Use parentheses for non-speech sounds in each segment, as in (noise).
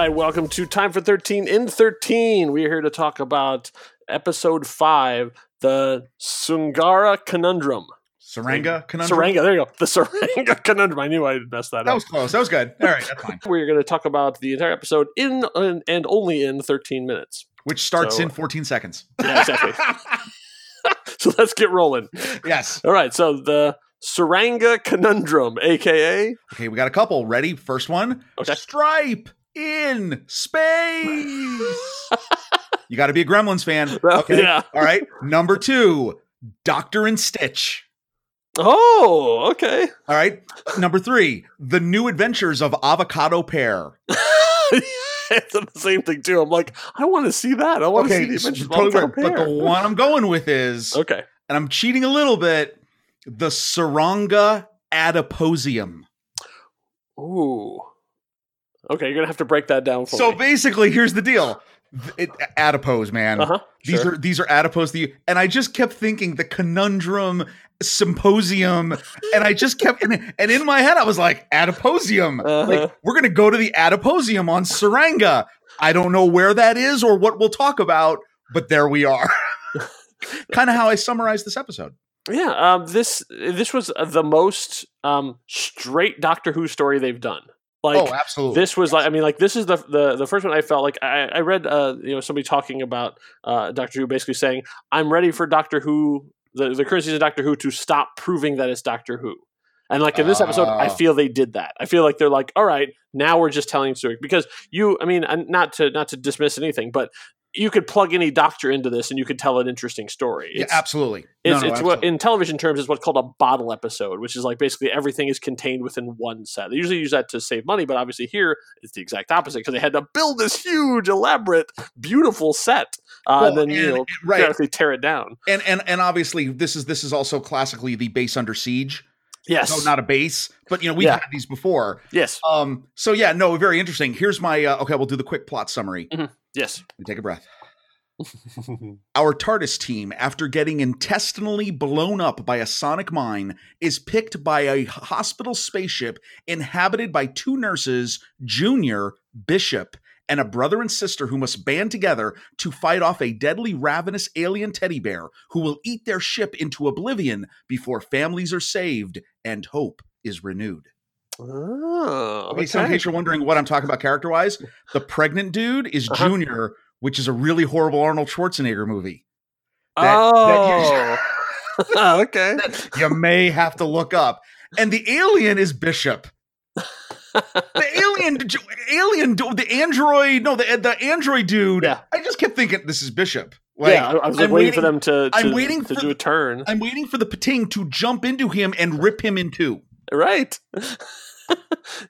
Right, welcome to Time for 13 in 13. We're here to talk about episode 5, the Sungara Conundrum. Tsuranga conundrum. Tsuranga, there you go. The Tsuranga (laughs) Conundrum. I knew I messed that, That up. That was close. That was good. All right, that's fine. (laughs) We're going to talk about the entire episode in, in and only in 13 minutes. Which starts So- in 14 seconds. (laughs) Yeah, exactly. so let's get rolling. yes. All right, so the Tsuranga Conundrum, aka Okay, we got a couple. Ready? First one. Okay. Stripe in space. (laughs) you got to be a Gremlins fan. (laughs) Okay. Yeah. All right. Number two. Doctor and Stitch. Oh, okay. All right. Number three. The New Adventures of Avocado Pear. (laughs) it's the same thing too. I'm like, I want to see that. I want to see Okay. the so adventures of Avocado weird, but the one I'm going with is, Okay. and I'm cheating a little bit, the Tsuranga adiposium. Ooh. Okay, you're gonna have to break that down for So me. So basically, here's the deal. It, adipose, man. Uh huh. These sure. are these are adipose. The and I just kept thinking the conundrum symposium, and I just kept and, and in my head I was like adiposium. Uh-huh. Like we're gonna go to the adiposium on Tsuranga. I don't know where that is or what we'll talk about, but there we are. (laughs) kind of how I summarized this episode. Yeah. Um. This this was the most um straight Doctor Who story they've done. Like oh, absolutely. this was like I mean like this is the the the first one I felt like I, I read uh you know somebody talking about uh Doctor Who basically saying I'm ready for Doctor Who the the current season of Doctor Who to stop proving that it's Doctor Who. And like in this episode, I Oh. feel they did that. I feel like they're like, all right, now we're just telling story because you. I mean, not to not to dismiss anything, but you could plug any doctor into this and you could tell an interesting story. yeah, It's- absolutely. it's, No, no, it's what in television terms is what's called a bottle episode, which is like basically everything is contained within one set. They usually use that to save money, but obviously here it's the exact opposite because they had to build this huge, elaborate, beautiful set, uh, and Well, then you know right. periodically tear it down. and and and obviously this is this is also classically the base under siege. Yes, No, not a base, but you know we've Yeah. had these before. yes, Um. So yeah, no, very interesting. Here's my. Uh, okay, we'll do the quick plot summary. Yes. Me Take a breath. (laughs) Our TARDIS team, after getting intestinally blown up by a sonic mine, is picked by a hospital spaceship inhabited by two nurses, Junior, Bishop, and a brother and sister who must band together to fight off a deadly ravenous alien teddy bear who will eat their ship into oblivion before families are saved and hope is renewed. Oh, Okay, so in case you're wondering what I'm talking about character wise, the pregnant dude is Uh-huh. Junior, which is a really horrible Arnold Schwarzenegger movie. that- (laughs) oh, okay. You may have to look up. And the alien is Bishop. The alien, (laughs) alien, the android, no, the the android dude. Yeah. I just kept thinking this is Bishop. Like, yeah, I, was like I'm waiting, for them to, to I'm waiting to for do a turn. I'm waiting for the Pting to jump into him and rip him in two. right (laughs)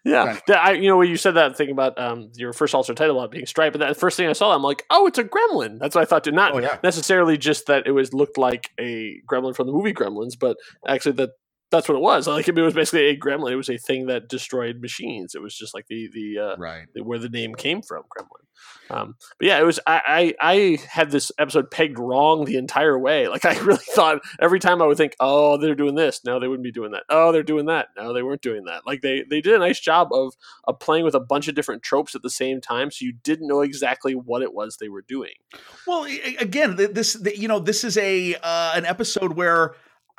yeah. That- I, you know when you said that thing about um, your first alternate title about being striped but that first thing i saw i'm like oh it's a gremlin that's what i thought too not Oh yeah. necessarily just that it was looked like a gremlin from the movie gremlins but actually that that's what it was like it was basically a gremlin it was a thing that destroyed machines it was just like the the uh, Right. the, where the name came from, Gremlin. Um, but yeah, it was. I, I I had this episode pegged wrong the entire way. Like (laughs) I really thought every time I would think, oh, they're doing this. No, they wouldn't be doing that. Oh, they're doing that. No, they weren't doing that. Like they they did a nice job of of playing with a bunch of different tropes at the same time, so you didn't know exactly what it was they were doing. Well, again, this th- you know this is a uh, an episode where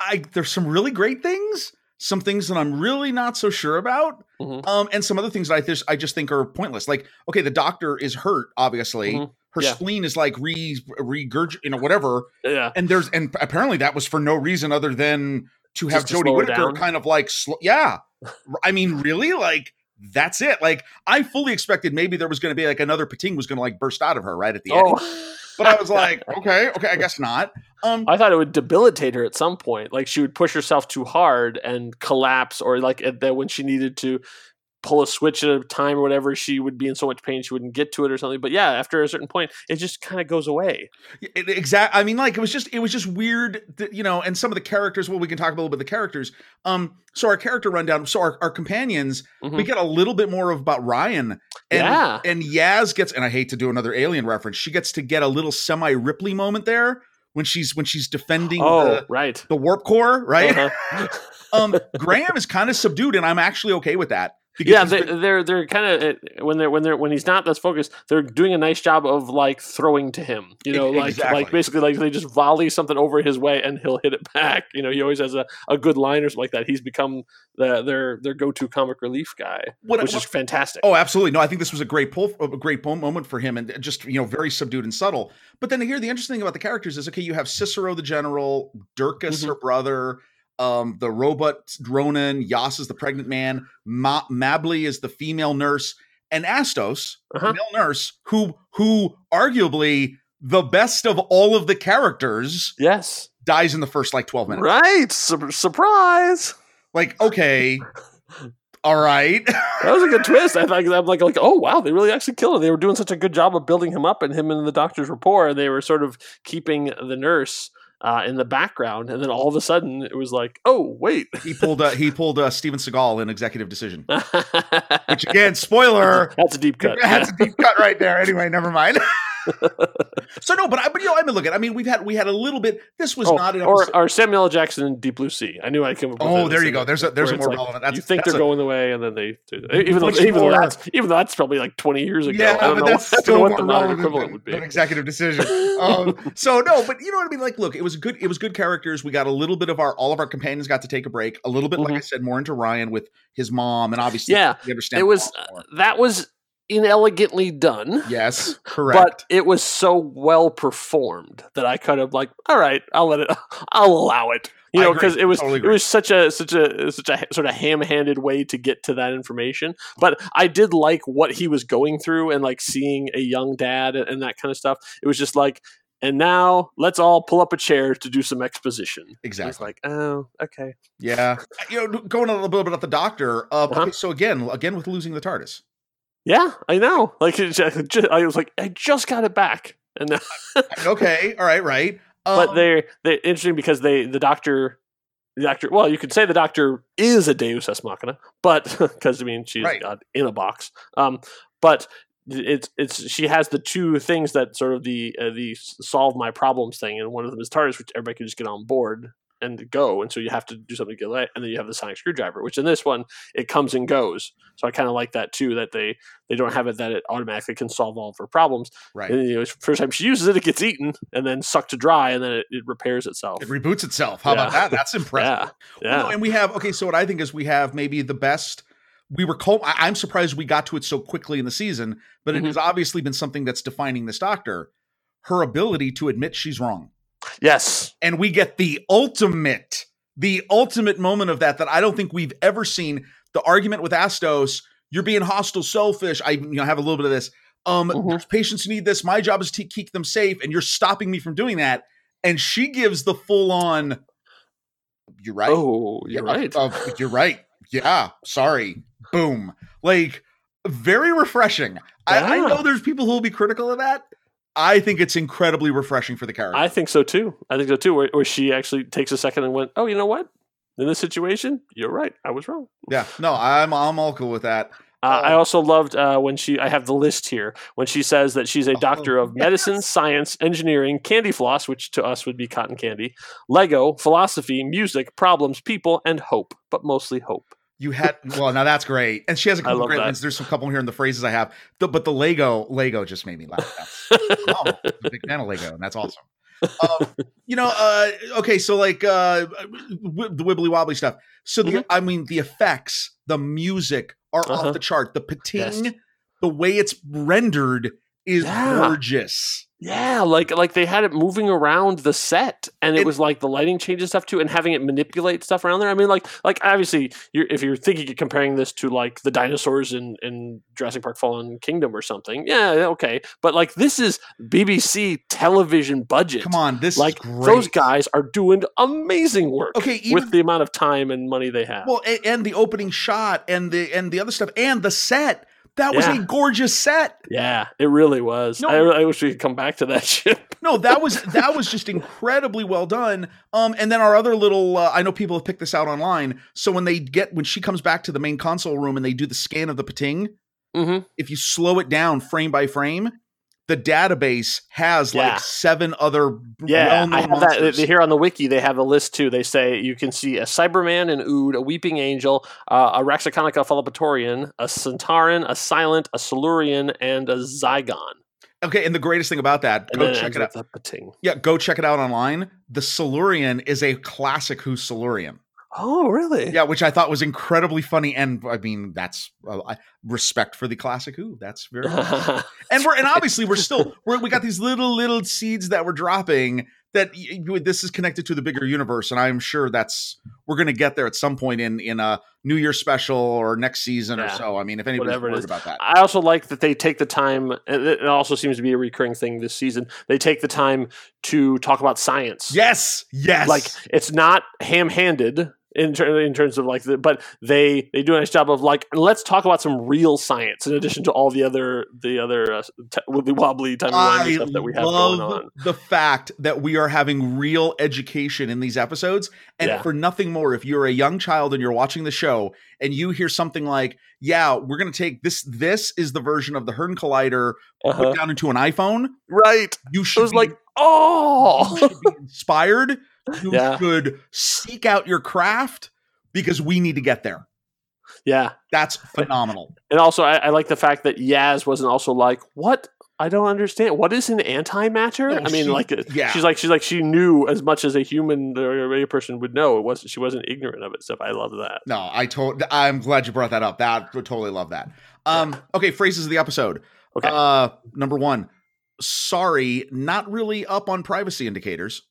I there's some really great things, some things that I'm really not so sure about, Mhm. um, and some other things that I just I just think are pointless. Like, okay, the doctor is hurt, obviously. Mhm. Her Yeah. spleen is like re regurg, you know, whatever. Yeah, And there's and apparently that was for no reason other than to have Just Jodie Whittaker kind of like, sl- yeah. I mean, really, like that's it. Like I fully expected maybe there was going to be like another Pting was going to like burst out of her right at the end. But I was like, okay, okay, I guess not. Um, I thought it would debilitate her at some point. Like she would push herself too hard and collapse, or like at that when she needed to pull a switch at a time or whatever, she would be in so much pain she wouldn't get to it or something. But yeah, after a certain point, it just kind of goes away. Exactly. I mean, like it was just it was just weird, that, you know. And some of the characters. Well, we can talk a little bit of the characters. Um, so our character rundown. So our, our companions, Mhm. we get a little bit more of about Ryan. And, Yeah. And Yaz gets, and I hate to do another alien reference. She gets to get a little semi Ripley moment there when she's when she's defending Oh, the, right. the warp core, right? Uh-huh. (laughs) um, Graham is kind of subdued, and I'm actually okay with that. Yeah, they, been- they're they're kind of when they're when they're when he's not that's focused. They're doing a nice job of like throwing to him. You know, like exactly. like basically like they just volley something over his way and he'll hit it (laughs) back. You know, he always has a, a good line or something like that. He's become the their their go to comic relief guy, what, which what- is fantastic. Oh, absolutely. No, I think this was a great pull, a great mo- moment for him, and just you know, very subdued and subtle. But then here, the interesting thing about the characters is, okay, you have Cicero the general, Durkas Mhm. her brother, um, the robot Ronan, Yoss is the pregnant man, Ma- Mabli is the female nurse, and Astos, Uh-huh. male nurse, who who arguably the best of all of the characters Yes, dies in the first like twelve minutes. right. Sur- surprise. Like, okay, (laughs) all right. That was a good twist. I thought I'm like, like, oh wow, they really actually killed him. They were doing such a good job of building him up and him and the doctor's rapport, and they were sort of keeping the nurse uh, in the background. And then all of a sudden, it was like, oh wait, he pulled uh, he pulled uh, Steven Seagal in Executive Decision. (laughs) Which again, spoiler, That's a deep cut. That's a deep cut right there. Anyway, never mind. (laughs) so no, but I, but you know, I mean, look at. I mean, we've had we had a little bit. This was Oh, not an or, episode. or Samuel L. Jackson in Deep Blue Sea. I knew I'd come up with Oh, there you go. There's a- there's a more like, relevant- that's- you think that's they're a- going the way, and then they do that. Even though, even though that's even though that's probably like 20 years ago. yeah, I don't but know, that's (laughs) I don't still what the modern relevant equivalent than, would be. than executive decision. Um, so no, but you know what I mean. Like, look, it was good. It was good characters. We got a little bit of our all of our companions got to take a break. A little bit, like Mhm. I said, more into Ryan with his mom, and obviously, Yeah, we understand it was that was inelegantly done. yes, (laughs) correct. but it was so well performed that I kind of like, all right, I'll let it, (laughs) I'll allow it, you know, because it was Totally it was such a such a such a sort of ham-handed way to get to that information. But I did like what he was going through and like seeing a young dad and, and that kind of stuff. It was just like. And now let's all pull up a chair to do some exposition. It's exactly. like, oh, okay. Yeah, (laughs) you know, going a little bit about the doctor. Uh, Uh-huh. okay, so again, again with losing the TARDIS. Yeah, I know. Like, it ju- ju- I was like, I just got it back, and now, (laughs) okay, all right, right. Um, but they're they're interesting because they the doctor the doctor well you could say the doctor is a deus ex machina but (laughs) because i mean she's Right. in a box um but it's it's she has the two things that sort of the uh, the solve my problems thing and one of them is TARDIS which everybody can just get on board and go and so you have to do something to get away and then you have the sonic screwdriver which in this one it comes and goes so i kind of like that too that they they don't have it that it automatically can solve all of her problems right. and, you know, first time she uses it it gets eaten and then sucked to dry and then it, it repairs itself It reboots itself. How about that? That's (laughs) impressive. yeah yeah no, and we have okay. So what I think is we have maybe the best. We were. I- I'm surprised we got to it so quickly in the season, but it Mhm. has obviously been something that's defining this doctor. Her ability to admit she's wrong, yes and we get the ultimate, the ultimate moment of that that I don't think we've ever seen. The argument with Astos, you're being hostile, selfish. I you know have a little bit of this. Um, Mhm. patients need this. My job is to keep them safe, and you're stopping me from doing that. And she gives the full on. You're right. oh you're Yeah, right uh, you're right. Yeah. Sorry. Boom. Like very refreshing. I, I know there's people who will be critical of that. I think it's incredibly refreshing for the character. I think so too. I think so too. Where, where she actually takes a second and went, "Oh, you know what? In this situation, you're right. I was wrong." yeah. No, I'm I'm all cool with that. Uh, I Oh. also loved uh, when she. I have the list here when she says that she's a Oh, doctor of medicine, yes. science, engineering, candy floss, which to us would be cotton candy, Lego, philosophy, music, problems, people, and hope, but mostly hope. You had well, now that's great. And she has a couple great that. lines. There's some couple here in the phrases I have. The, but the Lego, Lego just made me laugh. (laughs) I'm a big fan of Lego, and that's awesome. Um, you know, uh, okay, so like uh, w- the wibbly wobbly stuff. So the, Mhm. I mean, the effects, the music are Uh-huh. off the chart. The Pting, Yes. the way it's rendered is Yeah. gorgeous. Yeah, like like they had it moving around the set, and it, It- was like the lighting changes stuff too, and having it manipulate stuff around there. I mean, like like obviously, you're, if you're thinking of comparing this to like the dinosaurs in in Jurassic Park: Fallen Kingdom or something, yeah, okay. But like this is BBC television budget. Come on, this like those guys are doing amazing work Okay, even with the amount of time and money they have. well, and, and the opening shot and the and the other stuff and the set. That was Yeah. a gorgeous set. yeah, it really was. No. I, I wish we could come back to that (laughs) ship. No, that was that was just incredibly well done. Um, and then our other little, uh, I know people have picked this out online. So when they get when she comes back to the main console room and they do the scan of the Pting, hmm if you slow it down frame by frame, the database has Yeah. like seven other Yeah, I have that here on the wiki. They have a list too. They say you can see a Cyberman, an Ood, a Weeping Angel, uh, a Raxacoricofallapatorian, a Centauran, a Silent, a Silurian, and a Zygon. Okay, and the greatest thing about that, And go check it out. with a Pting. Yeah, go check it out online. The Silurian is a classic Who Silurian. Oh, really? Yeah, which I thought was incredibly funny, and I mean that's uh, respect for the classic Who. That's very (laughs) and we're and obviously we're still we're, we got these little little seeds that we're dropping that this is connected to the bigger universe, and I'm sure that's we're going to get there at some point in in a New Year special or next season or so. I mean, if anybody's Whatever worried about that, I also like that they take the time. It it also seems to be a recurring thing this season. They take the time to talk about science. yes, yes, like it's not ham-handed in, ter- in terms of like the, but they they do a nice job of like let's talk about some real science in addition to all the other the other uh, t- wibbly wobbly timey I stuff that we have going love on. the fact that we are having real education in these episodes. And Yeah. for nothing more, if you're a young child and you're watching the show and you hear something like, yeah, we're going to take this, this is the version of the Hadron Collider Uh-huh. put down into an iPhone. Right. You It should was be, like, you oh, should be inspired. You Yeah. should seek out your craft because we need to get there. yeah. That's phenomenal. And also, I, I like the fact that Yaz wasn't also like, what? I don't understand. What is an antimatter? No, I mean, she- like, uh, yeah. she's like, she's like, she knew as much as a human or a person would know. It wasn't. She wasn't ignorant of it. Stuff. I love that. No, I told. I'm glad you brought that up. That would totally love that. Um, okay, phrases of the episode. Okay. Uh, number one, sorry, not really up on privacy indicators,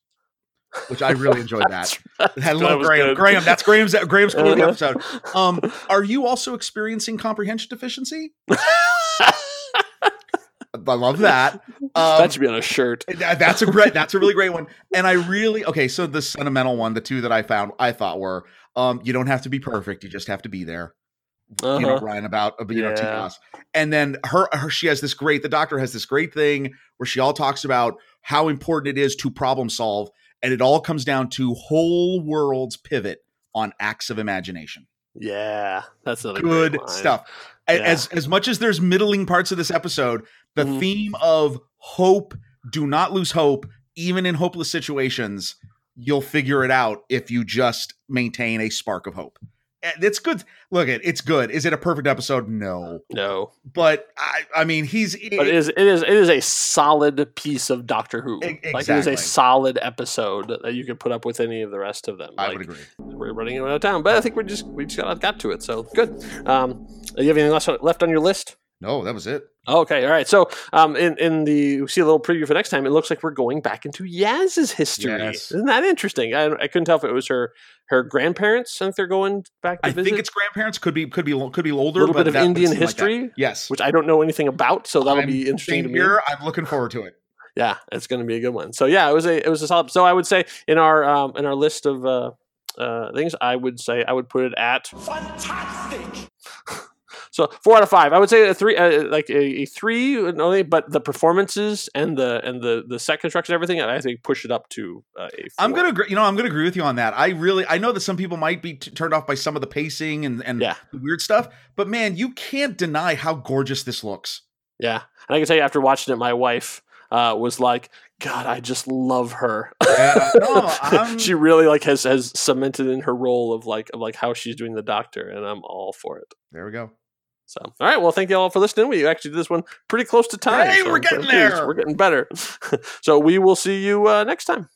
which I really enjoyed that. I That love was Graham. good. Graham, that's Graham's Graham's quote Uh-huh. episode. Um, are you also experiencing comprehension deficiency? (laughs) I love that. Um, that should be on a shirt. That's a great. That's a really great one. And I really okay. So the sentimental one, the two that I found, I thought were, um, you don't have to be perfect. You just have to be there. You know, Uh-huh. Ryan about you know Yeah. Tikas. And then her, her, she has this great. The doctor has this great thing where she all talks about how important it is to problem solve, and it all comes down to whole worlds pivot on acts of imagination. Yeah, that's Good stuff. Yeah. As as much as there's middling parts of this episode, the Mhm. theme of hope, do not lose hope, even in hopeless situations, you'll figure it out if you just maintain a spark of hope. And It's good. Look at it's good. Is it a perfect episode? No, No, but I I mean he's but it is it is it is a solid piece of Doctor Who. E- Like it is a solid episode that you could put up with any of the rest of them. I like, would agree. We're running out of time, but I think we just we just got, got to it. So good. Um, you have anything else left on your list? No, that was it. Okay, all right. So, um, in in the we see a little preview for next time. It looks like we're going back into Yaz's history. Yes. Isn't that interesting? I, I couldn't tell if it was her her grandparents. I think they're going back to I visit. think it's grandparents. Could be could be could be older. a little but bit of that Indian seem like history, yes, which I don't know anything about. So that'll I'm be interesting same to me. here. I'm looking forward to it. Yeah, it's going to be a good one. So yeah, it was a it was a solid. So I would say in our um, in our list of uh, uh, things, I would say I would put it at Fantastic! So four out of five. I would say a three, uh, like a, a three, only, but the performances and the and the the set construction, everything, I think push it up to uh, a. Four. I'm gonna, agree, you know, I'm gonna agree with you on that. I really, I know that some people might be t- turned off by some of the pacing and and Yeah. the weird stuff, but man, you can't deny how gorgeous this looks. yeah, and I can tell you after watching it, my wife uh, was like, "God, I just love her." Yeah, no, (laughs) she really like has has cemented in her role of like of like how she's doing the doctor, and I'm all for it. There we go. So, all right. Well, thank you all for listening. We actually did this one pretty close to time. Hey, so we're getting there. We're getting better. (laughs) so we will see you uh, next time.